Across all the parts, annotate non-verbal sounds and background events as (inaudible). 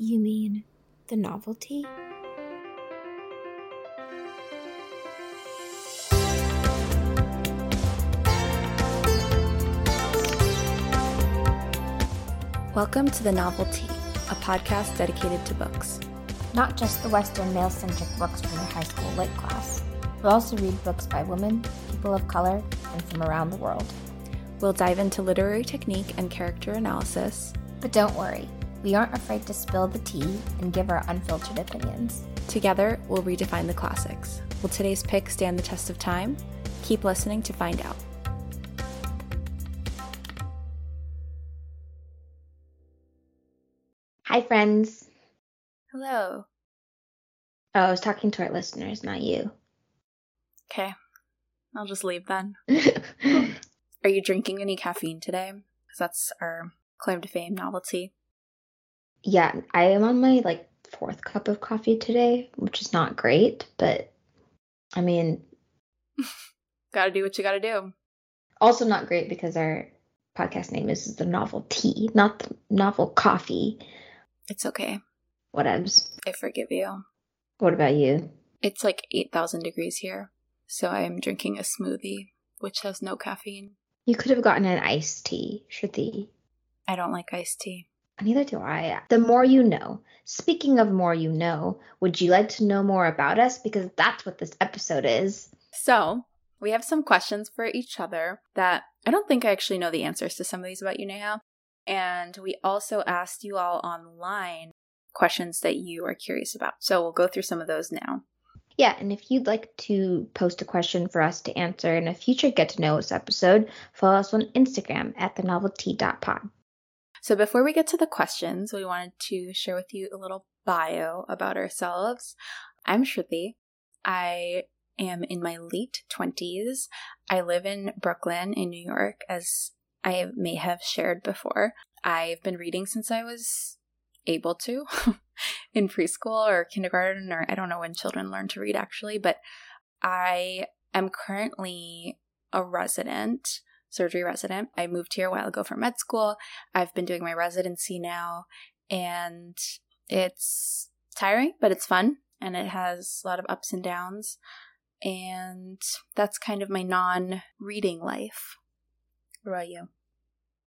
You mean the novelty? Welcome to The Novel Tea, a podcast dedicated to books. Not just the Western male centric books from your high school lit class. We'll also read books by women, people of color, and from around the world. We'll dive into literary technique and character analysis. But don't worry, we aren't afraid to spill the tea and give our unfiltered opinions. Together, we'll redefine the classics. Will today's pick stand the test of time? Keep listening to find out. Hi, friends. Hello. Oh, I was talking to our listeners, not you. Okay. I'll just leave then. (laughs) Are you drinking any caffeine today? Because that's our claim to fame novelty. Yeah, I am on my like fourth cup of coffee today, which is not great, but I mean, (laughs) Gotta do what you gotta do. also not great because our podcast name is the novel tea, not the novel coffee. It's okay. Whatevs. I forgive you. What about you? It's like 8,000 degrees here, so I am drinking a smoothie, which has no caffeine. You could have gotten an iced tea, Shruti. I don't like iced tea. Neither do I. The more you know. Speaking of more you know, would you like to know more about us? Because that's what this episode is. So, we have some questions for each other that I don't think I actually know the answers to some of these about you, Neha. And we also asked you all online questions that you are curious about. So, we'll go through some of those now. Yeah, and if you'd like to post a question for us to answer in a future Get to Know Us episode, follow us on Instagram at the novelty.pod. So, before we get to the questions, we wanted to share with you a little bio about ourselves. I'm Shruti. I am in my late 20s. I live in Brooklyn, in New York, as I may have shared before. I've been reading since I was able to (laughs) in preschool or kindergarten, or I don't know when children learn to read actually, but I am currently a resident surgery resident. I moved here a while ago for med school. I've been doing my residency now, and it's tiring, but it's fun, and it has a lot of ups and downs. And that's kind of my non reading life. What about you?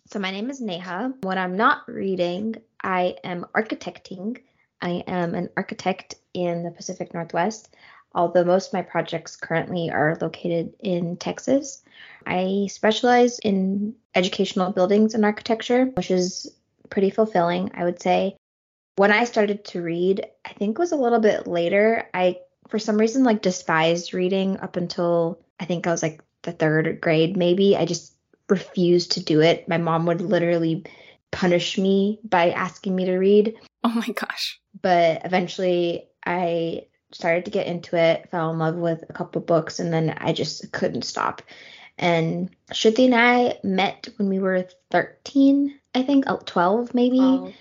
So, my name is Neha. When I'm not reading, I am architecting. I am an architect in the Pacific Northwest, although most of my projects currently are located in Texas. I specialize in educational buildings and architecture, which is pretty fulfilling, I would say. When I started to read, I think it was a little bit later. I, for some reason, like despised reading up until I think I was like the third grade, maybe. I just refused to do it. My mom would literally punish me by asking me to read. Oh my gosh. But eventually I started to get into it, fell in love with a couple books, and then I just couldn't stop. And Shruti and I met when we were 13, I think, oh, 12 maybe.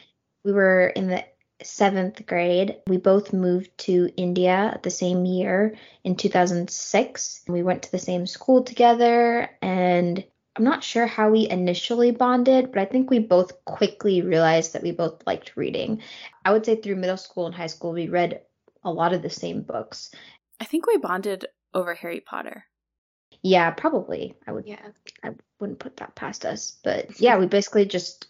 We were in the seventh grade. We both moved to India the same year in 2006. We went to the same school together, and I'm not sure how we initially bonded, but I think we both quickly realized that we both liked reading. I would say through middle school and high school, we read a lot of the same books. I think we bonded over Harry Potter. Yeah, probably. I would. Yeah. I wouldn't put that past us. But yeah, we basically just.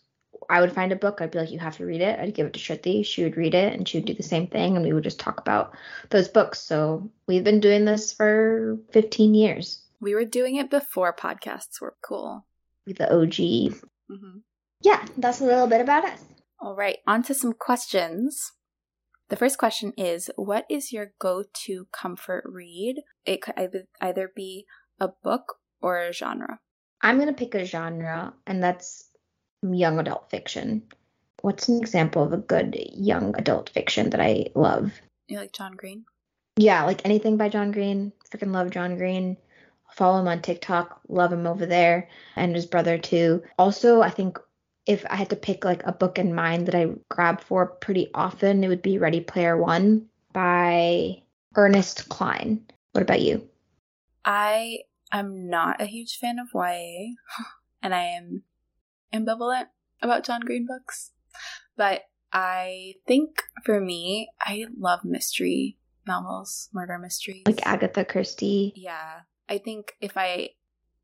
I would find a book. I'd be like, "You have to read it." I'd give it to Shruti. She would read it, and she would do the same thing, and we would just talk about those books. So we've been doing this for 15 years. We were doing it before podcasts were cool. The OG. hmm Yeah, that's a little bit about us. All right, on to some questions. The first question is What is your go to comfort read? It could either, either be a book or a genre. I'm gonna pick a genre, and that's young adult fiction. What's an example of a good young adult fiction that I love? You like John Green? Yeah, like anything by John Green. Freaking love John Green. Follow him on TikTok. Love him over there. And his brother too. Also, I think if I had to pick like a book in mind that I grab for pretty often, it would be Ready Player One by Ernest Cline. What about you? I am not a huge fan of YA, (laughs) and I am ambivalent about John Green books, but I think for me, I love mystery novels, murder mysteries. Like Agatha Christie. Yeah. I think if I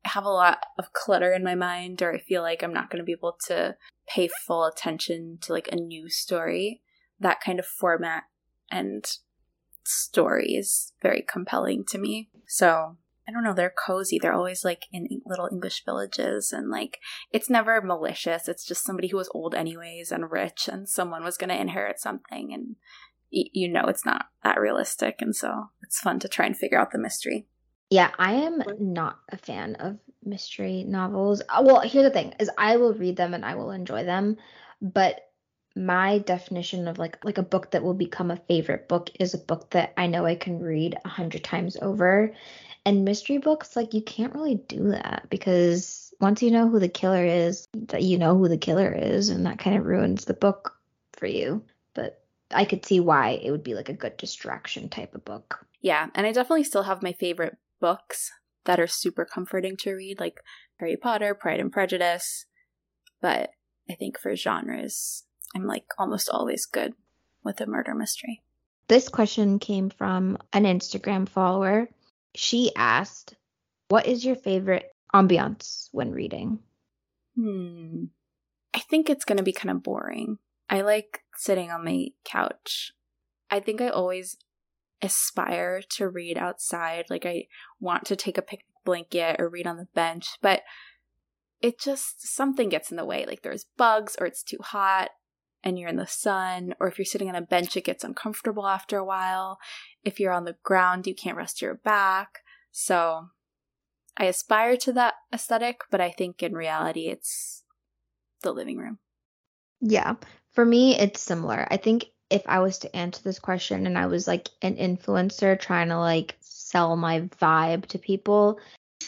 have a lot of clutter in my mind or I feel like I'm not going to be able to pay full attention to like a new story, that kind of format and story is very compelling to me. So I don't know, they're cozy. They're always like in little English villages and like it's never malicious. It's just somebody who was old anyways and rich and someone was going to inherit something and y- you know it's not that realistic and so it's fun to try and figure out the mystery. Yeah, I am not a fan of mystery novels. Uh, well, here's the thing is I will read them and I will enjoy them, but my definition of like like a book that will become a favorite book is a book that I know I can read a hundred times over. And mystery books, like you can't really do that because once you know who the killer is, that you know who the killer is, and that kind of ruins the book for you. But I could see why it would be like a good distraction type of book. Yeah, and I definitely still have my favorite books that are super comforting to read, like Harry Potter, Pride and Prejudice. But I think for genres, I'm like almost always good with a murder mystery. This question came from an Instagram follower she asked, What is your favorite ambiance when reading? Hmm. I think it's going to be kind of boring. I like sitting on my couch. I think I always aspire to read outside. Like, I want to take a picnic blanket or read on the bench, but it just something gets in the way. Like, there's bugs or it's too hot and you're in the sun, or if you're sitting on a bench, it gets uncomfortable after a while. If you're on the ground, you can't rest your back. So I aspire to that aesthetic, but I think in reality, it's the living room. Yeah. For me, it's similar. I think if I was to answer this question and I was like an influencer trying to like sell my vibe to people,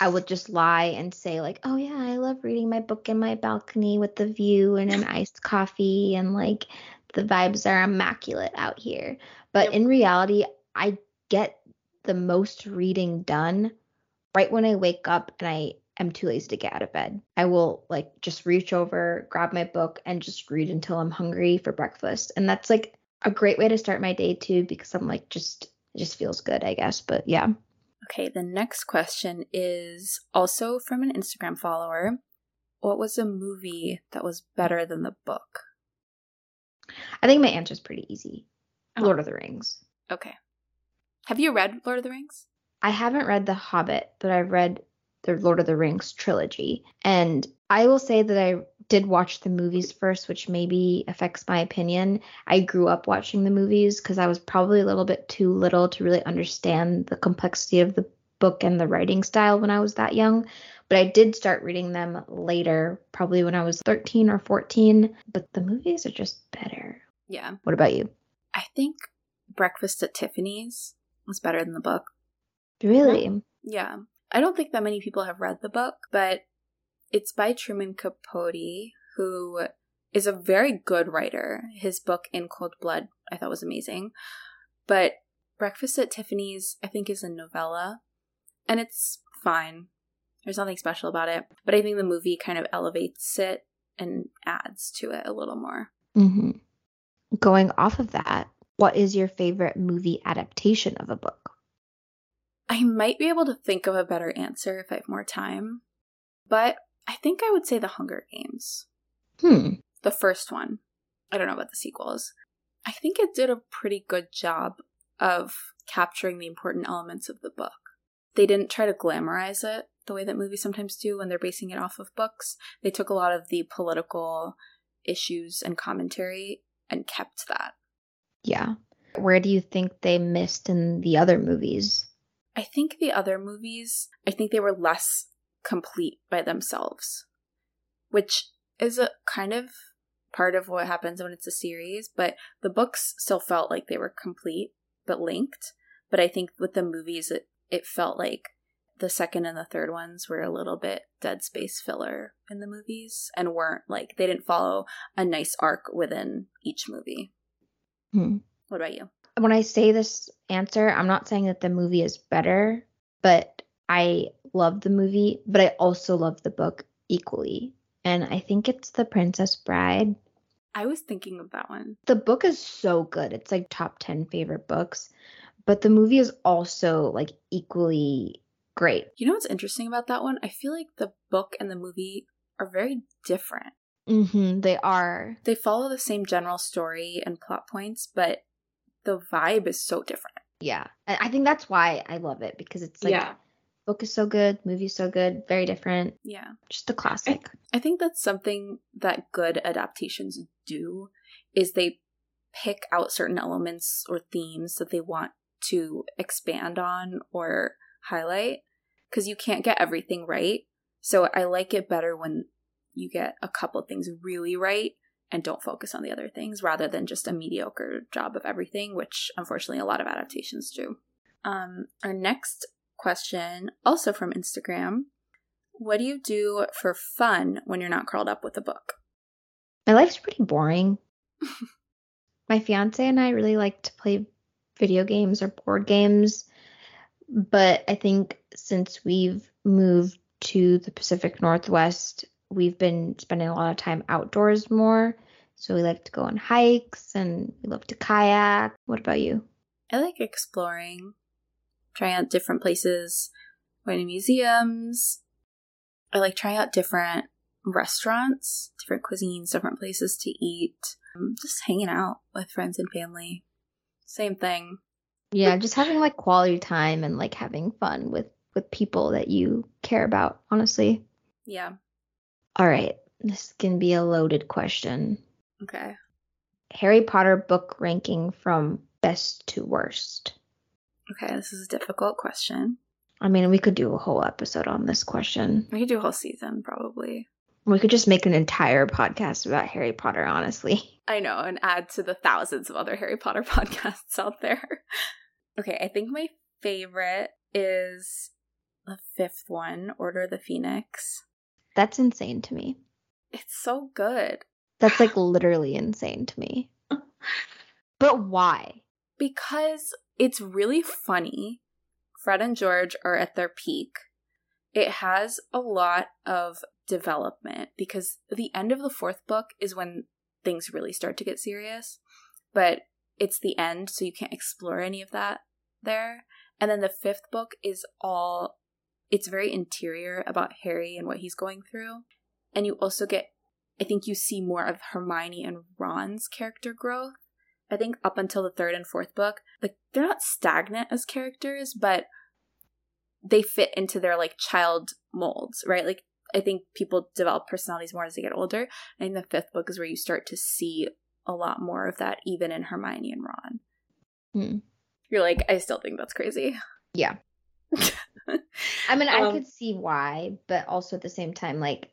I would just lie and say like, "Oh yeah, I love reading my book in my balcony with the view and an iced coffee and like the vibes are immaculate out here." But yep. in reality, I get the most reading done right when I wake up and I am too lazy to get out of bed. I will like just reach over, grab my book and just read until I'm hungry for breakfast. And that's like a great way to start my day too because I'm like just it just feels good, I guess. But yeah. Okay, the next question is also from an Instagram follower. What was a movie that was better than the book? I think my answer is pretty easy. Oh. Lord of the Rings. Okay. Have you read Lord of the Rings? I haven't read The Hobbit, but I've read the Lord of the Rings trilogy. And I will say that I did watch the movies first, which maybe affects my opinion. I grew up watching the movies because I was probably a little bit too little to really understand the complexity of the book and the writing style when I was that young. But I did start reading them later, probably when I was 13 or 14. But the movies are just better. Yeah. What about you? I think Breakfast at Tiffany's was better than the book. Really? Yeah. I don't think that many people have read the book, but it's by Truman Capote, who is a very good writer. His book In Cold Blood I thought was amazing. But Breakfast at Tiffany's I think is a novella and it's fine. There's nothing special about it, but I think the movie kind of elevates it and adds to it a little more. Mm-hmm. Going off of that, what is your favorite movie adaptation of a book? I might be able to think of a better answer if I have more time, but I think I would say The Hunger Games. Hmm. The first one. I don't know about the sequels. I think it did a pretty good job of capturing the important elements of the book. They didn't try to glamorize it the way that movies sometimes do when they're basing it off of books. They took a lot of the political issues and commentary and kept that. Yeah. Where do you think they missed in the other movies? I think the other movies, I think they were less complete by themselves, which is a kind of part of what happens when it's a series, but the books still felt like they were complete but linked. But I think with the movies, it, it felt like the second and the third ones were a little bit dead space filler in the movies and weren't like, they didn't follow a nice arc within each movie. Hmm. What about you? When I say this answer, I'm not saying that the movie is better, but I love the movie, but I also love the book equally. And I think it's The Princess Bride. I was thinking of that one. The book is so good. It's like top 10 favorite books, but the movie is also like equally great. You know what's interesting about that one? I feel like the book and the movie are very different. Mm-hmm, they are. They follow the same general story and plot points, but the vibe is so different. Yeah. I think that's why I love it because it's like Yeah. Book is so good, movie is so good, very different. Yeah. Just a classic. I think that's something that good adaptations do is they pick out certain elements or themes that they want to expand on or highlight because you can't get everything right. So I like it better when you get a couple things really right and don't focus on the other things rather than just a mediocre job of everything, which unfortunately a lot of adaptations do. Um, our next question, also from Instagram, what do you do for fun when you're not curled up with a book? My life's pretty boring. (laughs) My fiance and I really like to play video games or board games, but I think since we've moved to the Pacific Northwest, we've been spending a lot of time outdoors more. So we like to go on hikes and we love to kayak. What about you? I like exploring, trying out different places, going to museums. I like trying out different restaurants, different cuisines, different places to eat. Um, just hanging out with friends and family. Same thing. Yeah, just having like quality time and like having fun with with people that you care about, honestly. Yeah. All right, this can be a loaded question. Okay. Harry Potter book ranking from best to worst. Okay, this is a difficult question. I mean, we could do a whole episode on this question. We could do a whole season, probably. We could just make an entire podcast about Harry Potter, honestly. (laughs) I know, and add to the thousands of other Harry Potter (laughs) podcasts out there. (laughs) okay, I think my favorite is the fifth one, Order of the Phoenix. That's insane to me. It's so good. That's like literally insane to me. But why? because it's really funny. Fred and George are at their peak. It has a lot of development because the end of the fourth book is when things really start to get serious, but it's the end, so you can't explore any of that there. And then the fifth book is all, it's very interior about Harry and what he's going through. And you also get, I think you see more of Hermione and Ron's character growth. I think up until the third and fourth book, like they're not stagnant as characters, but they fit into their like child molds, right? Like I think people develop personalities more as they get older. And the fifth book is where you start to see a lot more of that, even in Hermione and Ron. Hmm. You're like, I still think that's crazy. Yeah. (laughs) I mean, I Um, could see why, but also at the same time, like,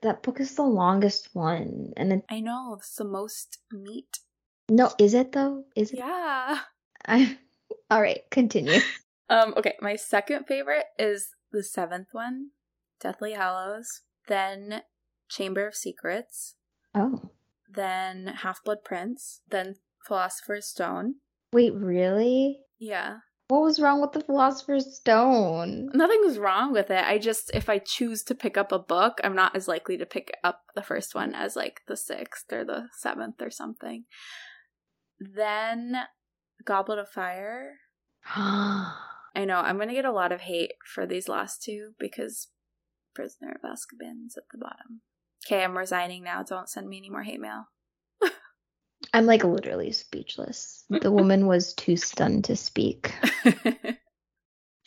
that book is the longest one. And it, I know it's the most meat. No, is it though? Is it? Yeah. I, all right, continue. (laughs) Um. Okay. My second favorite is the seventh one, Deathly Hallows. Then Chamber of Secrets. Oh, Then Half Blood Prince. Then Philosopher's Stone. wait, really? Yeah. What was wrong with the Philosopher's Stone? Nothing's wrong with it. I just, if I choose to pick up a book, I'm not as likely to pick up the first one as like the sixth or the seventh or something. Then Goblet of Fire. (gasps) I know, I'm gonna get a lot of hate for these last two because Prisoner of Azkaban's at the bottom. Okay, I'm resigning now. Don't send me any more hate mail. (laughs) I'm like literally speechless. The woman (laughs) was too stunned to speak. (laughs)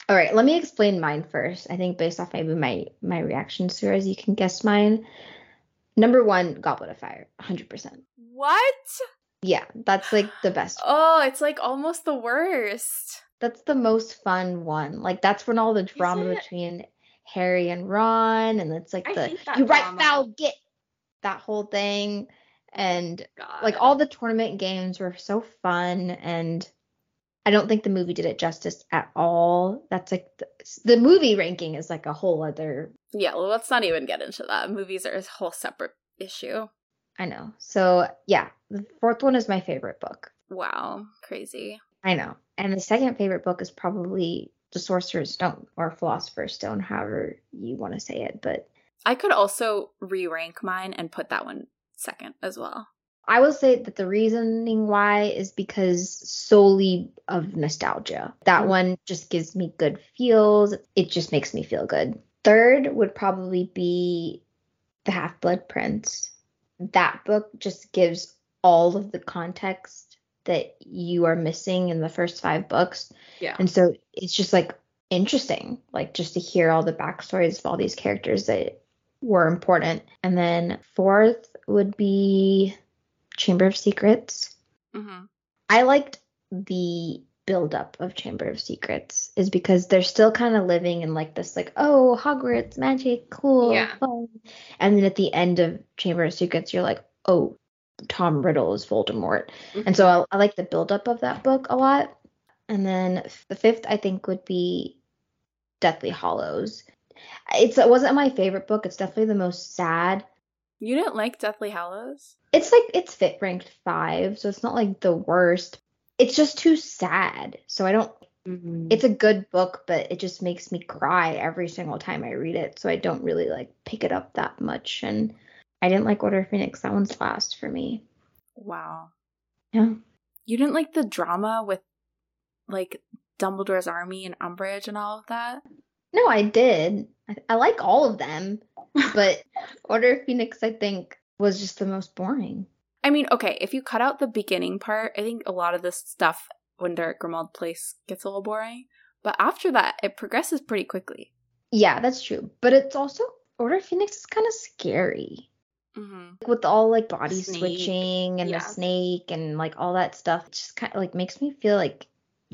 All right, let me explain mine first. I think based off maybe my my reactions to as you can guess mine. Number one, Goblet of Fire, 100%. what? Yeah, that's like the best. (gasps) Oh, it's like almost the worst. That's the most fun one. Like that's when all the drama it? between Harry and Ron, and it's like I the hate that you right drama. foul get that whole thing, and God. like all the tournament games were so fun and i don't think the movie did it justice at all that's like the, the movie ranking is like a whole other Yeah, well, let's not even get into that. Movies are a whole separate issue. I know so yeah the fourth one is my favorite book Wow, crazy. i know and the second favorite book is probably the sorcerer's stone or philosopher's stone however you want to say it but I could also re rank mine and put that one second as well. I will say that the reasoning why is because solely of nostalgia. That Mm. one just gives me good feels. It just makes me feel good. Third would probably be The Half Blood Prince. That book just gives all of the context that you are missing in the first five books. Yeah. And so it's just like interesting, like just to hear all the backstories of all these characters that were important. And then fourth would be Chamber of Secrets. hmm I liked the buildup of Chamber of Secrets is because they're still kind of living in like this like oh Hogwarts magic cool Yeah. fun. And then at the end of Chamber of Secrets you're like oh Tom Riddle is Voldemort. And so I, I like the buildup of that book a lot. And then the fifth I think would be Deathly Hallows it's it wasn't my favorite book. It's definitely the most sad. You didn't like Deathly Hallows? it's like it's fit ranked five, so it's not like the worst. It's just too sad. So I don't mm-hmm. it's a good book, but it just makes me cry every single time I read it. So I don't really like pick it up that much. And I didn't like Order of Phoenix. That one's last for me. Wow. Yeah. You didn't like the drama with like Dumbledore's army and Umbridge and all of that? No, I did. I, I like all of them, (laughs) but Order of Phoenix, I think, was just the most boring. I mean, okay, if you cut out the beginning part, I think a lot of this stuff when they're at Grimmauld Place gets a little boring. But after that, it progresses pretty quickly. Yeah, that's true. But it's also Order of Phoenix is kind of scary. Mm-hmm. with all like body Snake, switching and yeah. the snake and like all that stuff it just kind of like makes me feel like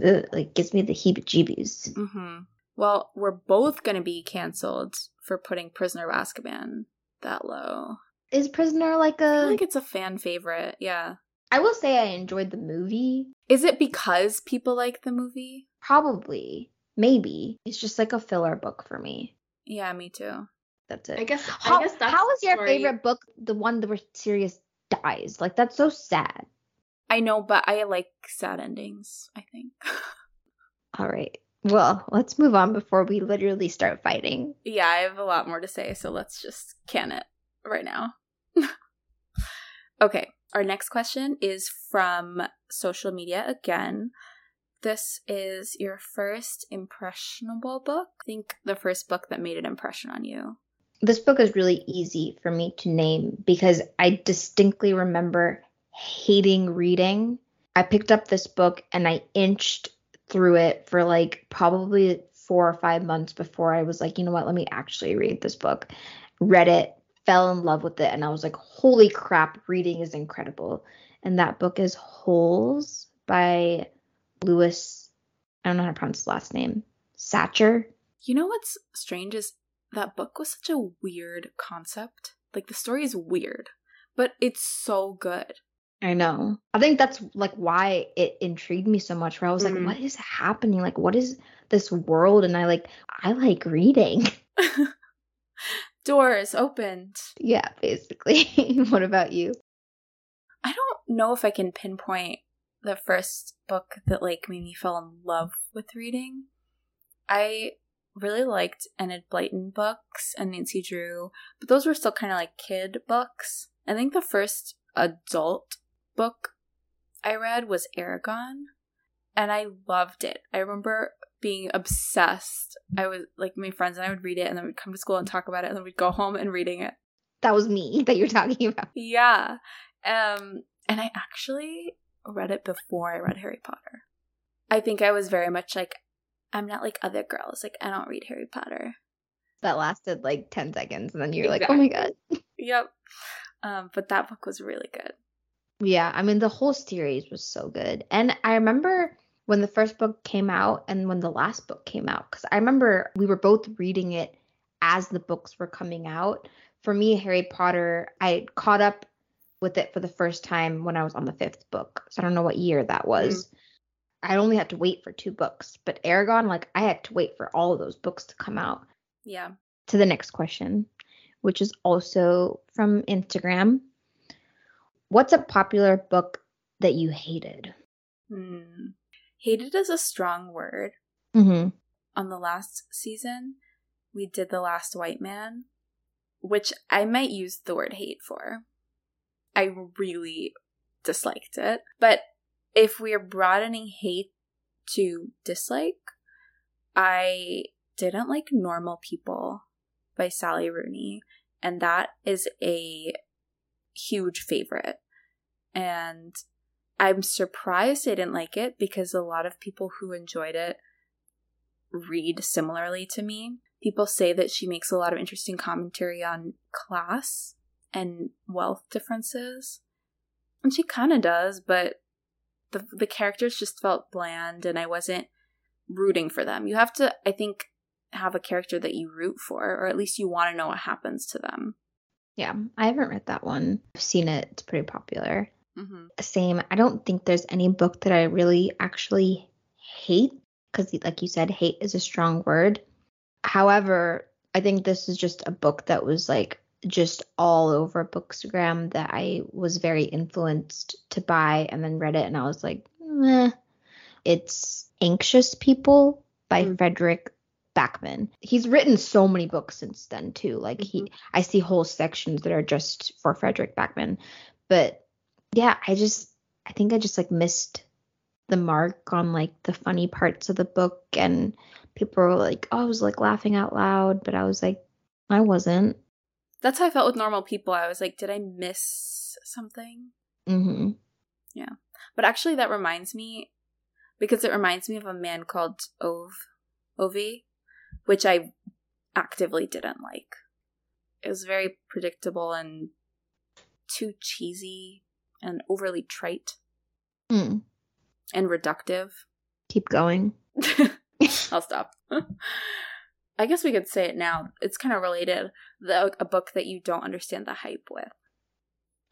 ugh, like gives me the heebie-jeebies Mm-hmm. Well, we're both going to be canceled for putting Prisoner of Azkaban that low. Is prisoner like I feel a like it's a fan favorite. Yeah. I will say i enjoyed the movie Is it because people like the movie? probably maybe it's just like a filler book for me Yeah, me too. that's it I guess how, I guess that's how is your story- favorite book the one that where sirius dies like that's so sad I know, but I like sad endings, I think. (laughs) all right well let's move on before we literally start fighting yeah, I have a lot more to say, so let's just can it right now. Okay, our next question is from social media again. This is your first impressionable book. I think the first book that made an impression on you. this book is really easy for me to name because I distinctly remember hating reading. I picked up this book and I inched through it for like probably four or five months before I was like, you know what, let me actually read this book. Read it, fell in love with it, and I was like, holy crap, reading is incredible. And that book is Holes by Louis, I don't know how to pronounce his last name, Satcher. You know what's strange is that book was such a weird concept. Like the story is weird, but it's so good. I know. I think that's like why it intrigued me so much. Where I was Mhm. like, what is happening? Like, what is this world? And I like, I like reading. (laughs) Doors opened. yeah, basically. (laughs) what about you? I don't know if I can pinpoint the first book that like made me fall in love with reading. I really liked Enid Blyton books and Nancy Drew, but those were still kind of like kid books. I think the first adult book I read was Eragon, and I loved it. I remember being obsessed. I was like my friends and I would read it, and then we'd come to school and talk about it, and then we'd go home and reading it. That was me that you're talking about. Yeah. Um and I actually read it before I read Harry Potter. I think I was very much like I'm not like other girls. Like I don't read Harry Potter. That lasted like 10 seconds. And then you're like, oh my God. (laughs) Yep. Um but that book was really good. Yeah, I mean the whole series was so good. And I remember when the first book came out and when the last book came out cuz I remember we were both reading it as the books were coming out. For me Harry Potter, I caught up with it for the first time when I was on the 5th book. So I don't know what year that was. I only had to wait for two books, but Eragon like I had to wait for all of those books to come out. Yeah. To the next question, which is also from Instagram. What's a popular book that you hated? Hmm. Hated is a strong word. Mm-hmm. On the last season, we did The Last White Man, which I might use the word hate for. I really disliked it. But if we're broadening hate to dislike, I didn't like Normal People by Sally Rooney, and that is a huge favorite. And I'm surprised I didn't like it because a lot of people who enjoyed it read similarly to me. People say that she makes a lot of interesting commentary on class and wealth differences. And she kind of does, but the the characters just felt bland and I wasn't rooting for them. You have to I think have a character that you root for or at least you want to know what happens to them. Yeah, I haven't read that one. I've seen it. It's pretty popular. Mm-hmm. Same. I don't think there's any book that I really actually hate because, like you said, hate is a strong word. However, I think this is just a book that was like just all over Bookstagram that I was very influenced to buy and then read it and I was like, meh. It's Anxious People by mm. Fredrik Backman. He's written so many books since then too. Like mm-hmm. he I see whole sections that are just for Fredrik Backman. But yeah, I just I think I just like missed the mark on like the funny parts of the book and people were like, "Oh, I was like laughing out loud," but I was like, I wasn't. That's how I felt with normal people. I was like, did I miss something? Mm Mhm. Yeah. But actually that reminds me because it reminds me of a man called Ove Ovi which I actively didn't like. It was very predictable and too cheesy and overly trite mm. and reductive. Keep going. (laughs) (laughs) I'll stop. (laughs) I guess we could say it now. It's kind of related. The, a book that you don't understand the hype with.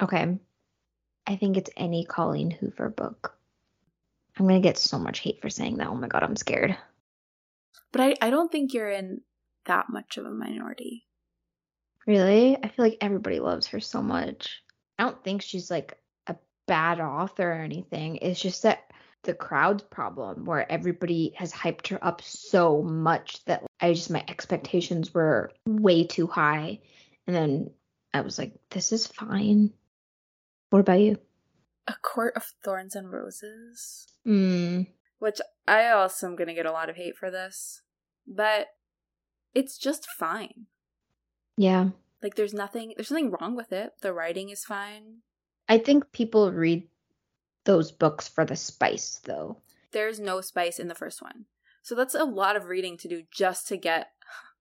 Okay. I think it's any Colleen Hoover book. I'm going to get so much hate for saying that. Oh my god, I'm scared. But I, I don't think you're in that much of a minority. Really? I feel like everybody loves her so much. I don't think she's like bad author or anything. It's just that the crowd's problem where everybody has hyped her up so much that I just my expectations were way too high. And then I was like, this is fine. What about you? A Court of Thorns and Roses. Hmm. Which I also am going to get a lot of hate for this, but it's just fine. Yeah. Like there's nothing there's nothing wrong with it. The writing is fine. I think people read those books for the spice though. There's no spice in the first one. So that's a lot of reading to do just to get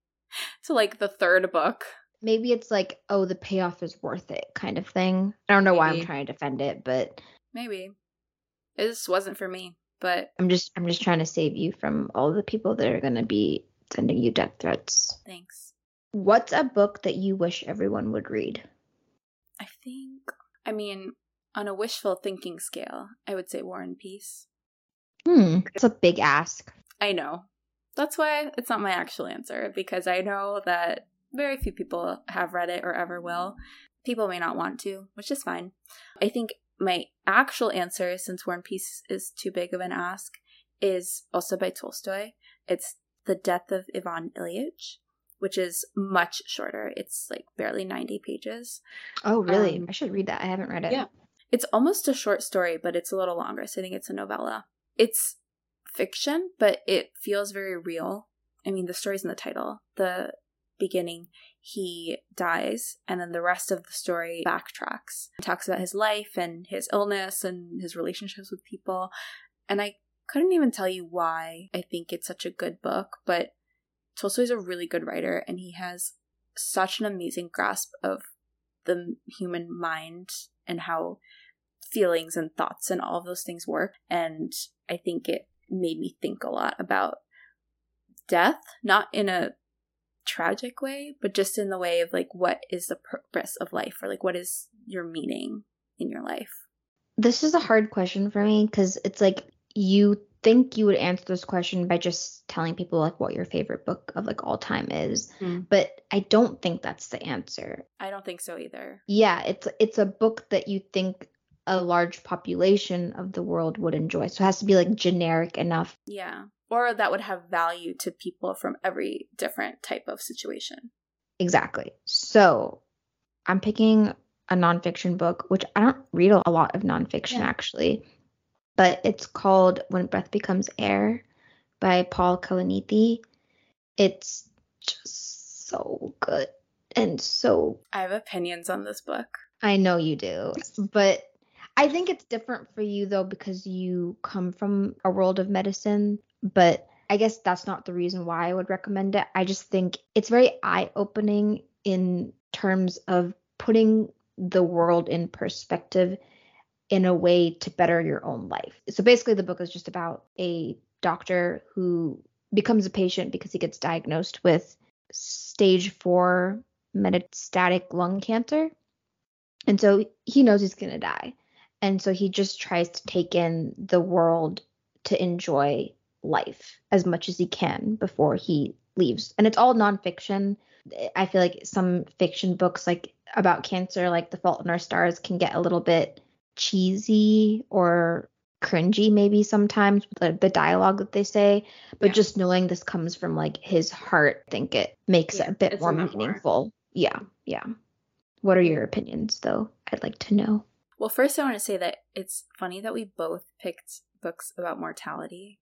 (laughs) to like the third book. Maybe it's like, oh, the payoff is worth it kind of thing. I don't know Maybe. why I'm trying to defend it, but Maybe. It just wasn't for me. But I'm just I'm just trying to save you from all the people that are going to be sending you death threats. Thanks. What's a book that you wish everyone would read? I think I mean on a wishful thinking scale, I would say War and Peace. Hmm, it's a big ask. I know. That's why it's not my actual answer because I know that very few people have read it or ever will. People may not want to, which is fine. I think my actual answer, since War and Peace is too big of an ask, is also by Tolstoy. It's The Death of Ivan Ilyich, which is much shorter. It's like barely 90 pages. Oh, really? Um, I should read that. I haven't read it. Yeah. It's almost a short story, but it's a little longer. So I think it's a novella. It's fiction, but it feels very real. I mean, the story's in the title. The beginning, he dies, and then the rest of the story backtracks. It talks about his life and his illness and his relationships with people. And I couldn't even tell you why I think it's such a good book, but Tolstoy's a really good writer, and he has such an amazing grasp of the human mind and how feelings and thoughts and all of those things work. And I think it made me think a lot about death, not in a tragic way, but just in the way of like, what is the purpose of life or like, what is your meaning in your life? This is a hard question for me because it's like you think you would answer this question by just telling people like what your favorite book of like all time is mm. but i don't think that's the answer i don't think so either yeah it's it's a book that you think a large population of the world would enjoy so it has to be like generic enough yeah or that would have value to people from every different type of situation. Exactly. So I'm picking a nonfiction book, which I don't read a lot of nonfiction yeah. actually, but it's called When Breath Becomes Air by Paul Kalanithi. It's just so good and so. I have opinions on this book. I know you do, but I think it's different for you though because you come from a world of medicine, but I guess that's not the reason why I would recommend it. I just think it's very eye opening in terms of putting the world in perspective in a way to better your own life. So basically, the book is just about a doctor who becomes a patient because he gets diagnosed with stage four metastatic lung cancer. And so he knows he's going to die. And so he just tries to take in the world to enjoy life as much as he can before he leaves. And it's all nonfiction. I feel like some fiction books, like about cancer, like The Fault in Our Stars, can get a little bit cheesy or cringy maybe sometimes the, the dialogue that they say but yeah. just knowing this comes from like his heart I think it makes yeah, it a bit more a meaningful. Yeah yeah. What are your opinions though? I'd like to know. Well first i want to say that it's funny that we both picked books about mortality.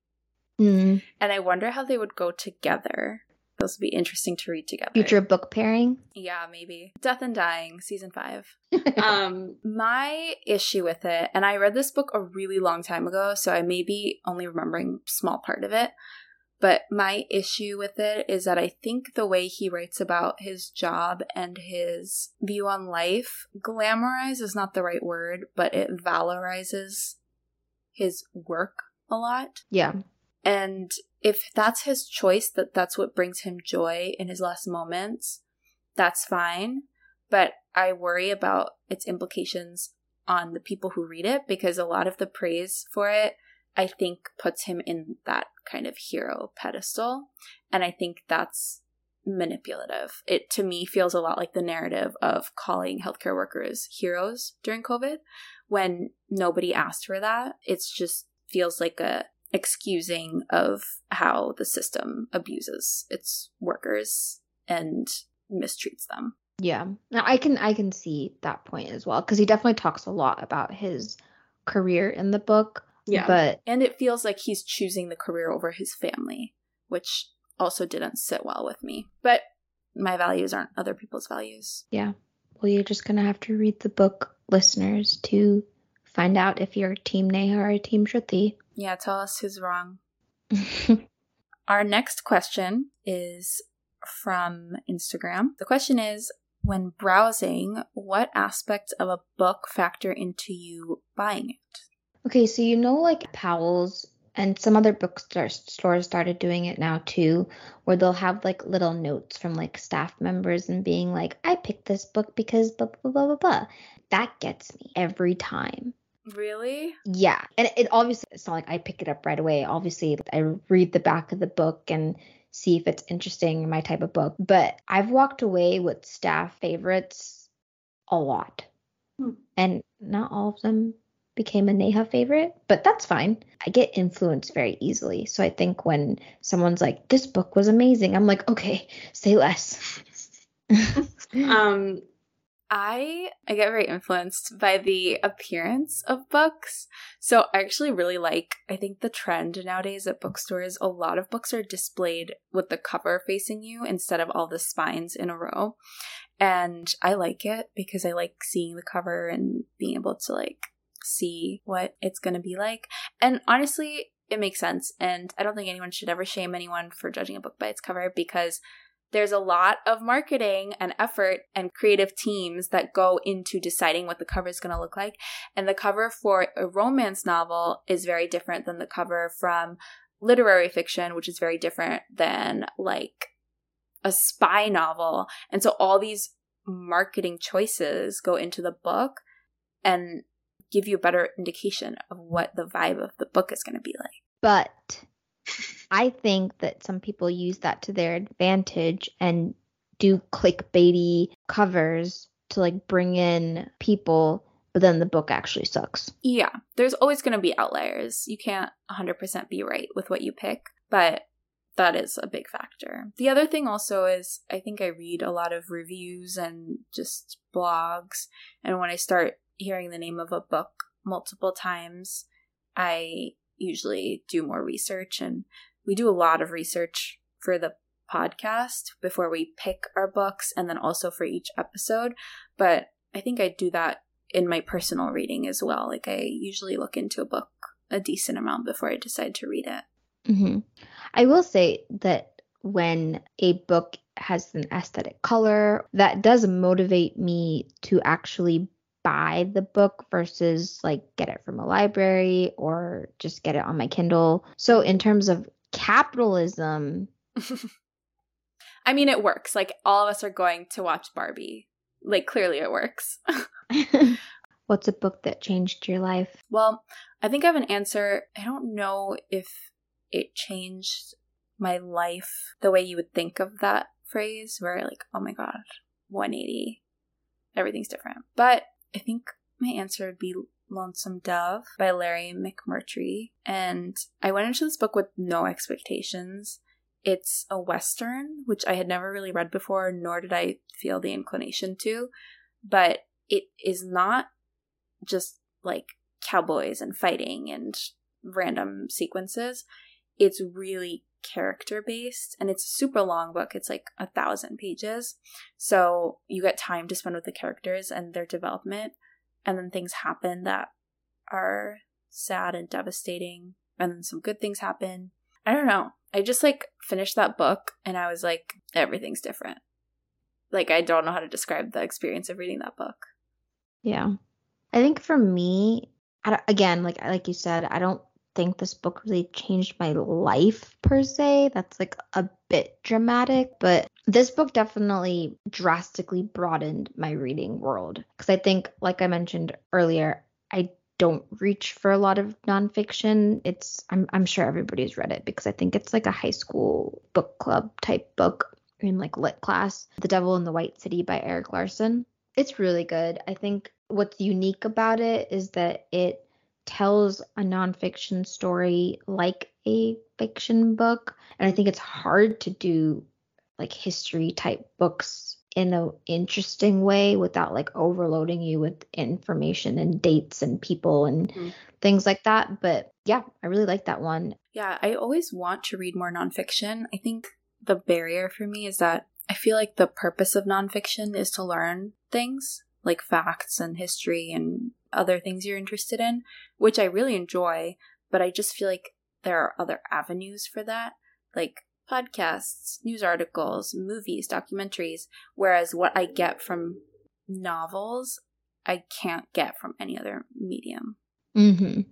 Mm. and i wonder how they would go together those would be interesting to read together. Future book pairing? Yeah, maybe. Death and Dying, season five. (laughs) um, my issue with it, and I read this book a really long time ago, so I may be only remembering small part of it. But my issue with it is that I think the way he writes about his job and his view on life, glamorize is not the right word, but it valorizes his work a lot. Yeah. And if that's his choice, that that's what brings him joy in his last moments, that's fine. But I worry about its implications on the people who read it because a lot of the praise for it, I think, puts him in that kind of hero pedestal. And I think that's manipulative. It to me feels a lot like the narrative of calling healthcare workers heroes during COVID when nobody asked for that. It's just feels like a excusing of how the system abuses its workers and mistreats them. Yeah. Now I can I can see that point as well cuz he definitely talks a lot about his career in the book. Yeah. But and it feels like he's choosing the career over his family, which also didn't sit well with me. But my values aren't other people's values. Yeah. Well, you're just going to have to read the book, listeners, to find out if you're Team Neha or Team Shruti. Yeah, tell us who's wrong. (laughs) Our next question is from Instagram. The question is When browsing, what aspects of a book factor into you buying it? Okay, so you know, like Powell's and some other bookstores started doing it now too, where they'll have like little notes from like staff members and being like, I picked this book because blah, blah, blah, blah, blah. That gets me every time. Really? Yeah. And it obviously, it's not like I pick it up right away. Obviously, I read the back of the book and see if it's interesting, my type of book. But I've walked away with staff favorites a lot. Hmm. And not all of them became a Neha favorite, but that's fine. I get influenced very easily. So I think when someone's like, this book was amazing, I'm like, okay, say less. (laughs) um, I I get very influenced by the appearance of books. So I actually really like I think the trend nowadays at bookstores a lot of books are displayed with the cover facing you instead of all the spines in a row. And I like it because I like seeing the cover and being able to like see what it's going to be like. And honestly, it makes sense and I don't think anyone should ever shame anyone for judging a book by its cover because there's a lot of marketing and effort and creative teams that go into deciding what the cover is going to look like. And the cover for a romance novel is very different than the cover from literary fiction, which is very different than like a spy novel. And so all these marketing choices go into the book and give you a better indication of what the vibe of the book is going to be like. But I think that some people use that to their advantage and do clickbaity covers to like bring in people, but then the book actually sucks. Yeah, there's always going to be outliers. You can't 100% be right with what you pick, but that is a big factor. The other thing also is I think I read a lot of reviews and just blogs. And when I start hearing the name of a book multiple times, I usually do more research. And we do a lot of research for the podcast before we pick our books and then also for each episode. But I think I do that in my personal reading as well. Like I usually look into a book a decent amount before I decide to read it. Mm-hmm. I will say that when a book has an aesthetic color, that does motivate me to actually buy the book versus like get it from a library or just get it on my Kindle. So, in terms of capitalism, (laughs) I mean, it works. Like, all of us are going to watch Barbie. Like, clearly it works. (laughs) (laughs) What's a book that changed your life? Well, I think I have an answer. I don't know if it changed my life the way you would think of that phrase, where like, oh my god, 180, everything's different. But I think my answer would be Lonesome Dove by Larry McMurtry. And I went into this book with no expectations. It's a Western, which I had never really read before, nor did I feel the inclination to. But it is not just like cowboys and fighting and random sequences. It's really character based and it's a super long book. It's like a thousand pages. So you get time to spend with the characters and their development. And then things happen that are sad and devastating. And then some good things happen. I don't know. I just like finished that book and I was like, everything's different. Like, I don't know how to describe the experience of reading that book. Yeah. I think for me, again, like like you said, I don't think this book really changed my life per se. That's like a bit dramatic, but this book definitely drastically broadened my reading world because I think, like I mentioned earlier, I don't reach for a lot of nonfiction. It's I'm I'm sure everybody's read it because I think it's like a high school book club type book in like lit class. The Devil in the White City by Erik Larson. It's really good. I think what's unique about it is that it tells a nonfiction story like a fiction book. And I think it's hard to do like history type books in an interesting way without like overloading you with information and dates and people and mm-hmm. things like that. But yeah, I really like that one. Yeah, I always want to read more nonfiction. I think the barrier for me is that I feel like the purpose of nonfiction is to learn things like facts and history and other things you're interested in, which I really enjoy, but I just feel like there are other avenues for that, like podcasts, news articles, movies, documentaries, whereas what I get from novels, I can't get from any other medium. Mhm.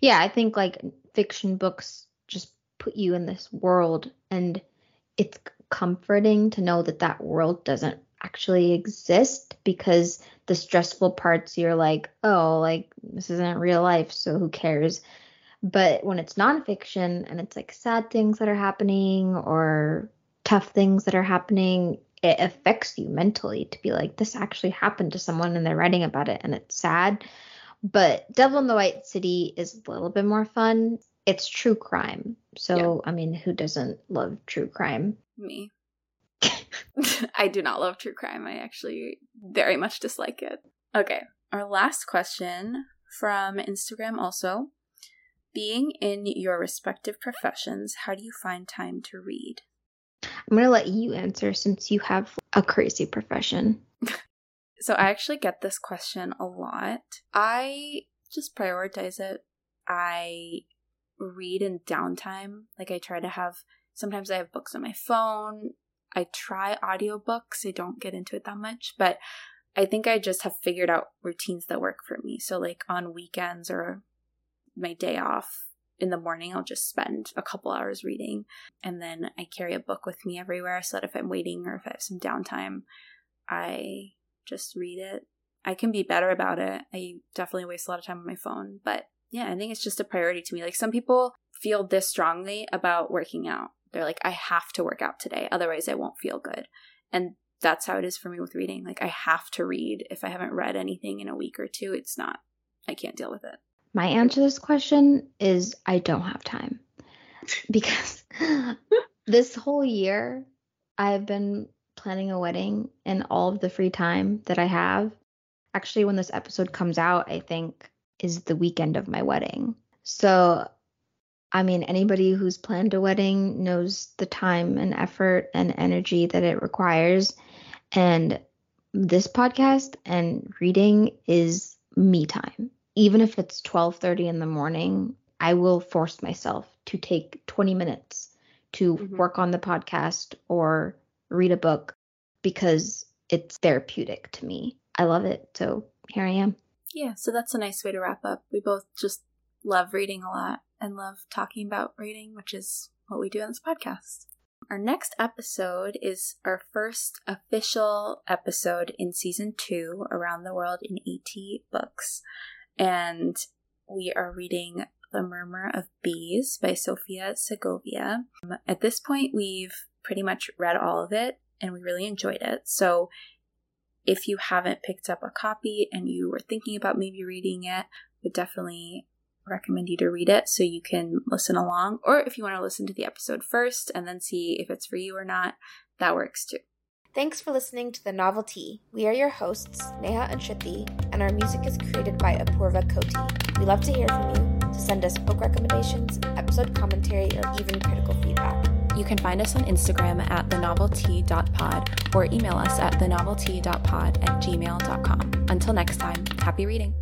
Yeah, I think like fiction books just put you in this world and it's comforting to know that that world doesn't actually exist because the stressful parts you're like, oh, like this isn't real life, so who cares? But when it's nonfiction and it's like sad things that are happening or tough things that are happening, it affects you mentally to be like, this actually happened to someone and they're writing about it and it's sad. But Devil in the White City is a little bit more fun. It's true crime. So, yeah. I mean, who doesn't love true crime? Me. (laughs) I do not love true crime. I actually very much dislike it. Okay, our last question from Instagram also. Being in your respective professions, how do you find time to read? I'm going to let you answer since you have a crazy profession. (laughs) so I actually get this question a lot. I just prioritize it. I read in downtime. Like I try to have sometimes I have books on my phone. I try audiobooks. I don't get into it that much, but I think I just have figured out routines that work for me. So like on weekends or my day off in the morning, I'll just spend a couple hours reading and then I carry a book with me everywhere so that if I'm waiting or if I have some downtime, I just read it. I can be better about it. I definitely waste a lot of time on my phone, but yeah, I think it's just a priority to me. Like some people feel this strongly about working out. They're like, I have to work out today, otherwise I won't feel good. And that's how it is for me with reading. Like I have to read. If I haven't read anything in a week or two, it's not I can't deal with it. My answer to this question is I don't have time. (laughs) Because (laughs) This whole year, I've been planning a wedding and all of the free time that I have. Actually, when this episode comes out, I think is the weekend of my wedding. So, I mean, anybody who's planned a wedding knows the time and effort and energy that it requires. And this podcast and reading is me time. Even if it's 12:30 in the morning, I will force myself to take 20 minutes to mm-hmm. work on the podcast or read a book because it's therapeutic to me. I love it. So here I am. Yeah, so that's a nice way to wrap up. We both just love reading a lot and love talking about reading, which is what we do on this podcast. Our next episode is our first official episode in season two, Around the World in 80 Books. And we are reading The Murmur of Bees by Sofia Segovia. Um, at this point, we've pretty much read all of it and we really enjoyed it. So if you haven't picked up a copy and you were thinking about maybe reading it, would definitely recommend you to read it so you can listen along. Or if you want to listen to the episode first and then see if it's for you or not, that works too. Thanks for listening to The Novel Tea. We are your hosts, Neha and Shruti, and our music is created by Apurva Koti. We love to hear from you, to send us book recommendations, episode commentary, or even critical feedback. You can find us on Instagram at thenoveltea.pod or email us at thenoveltea.pod at gmail.com. Until next time, happy reading.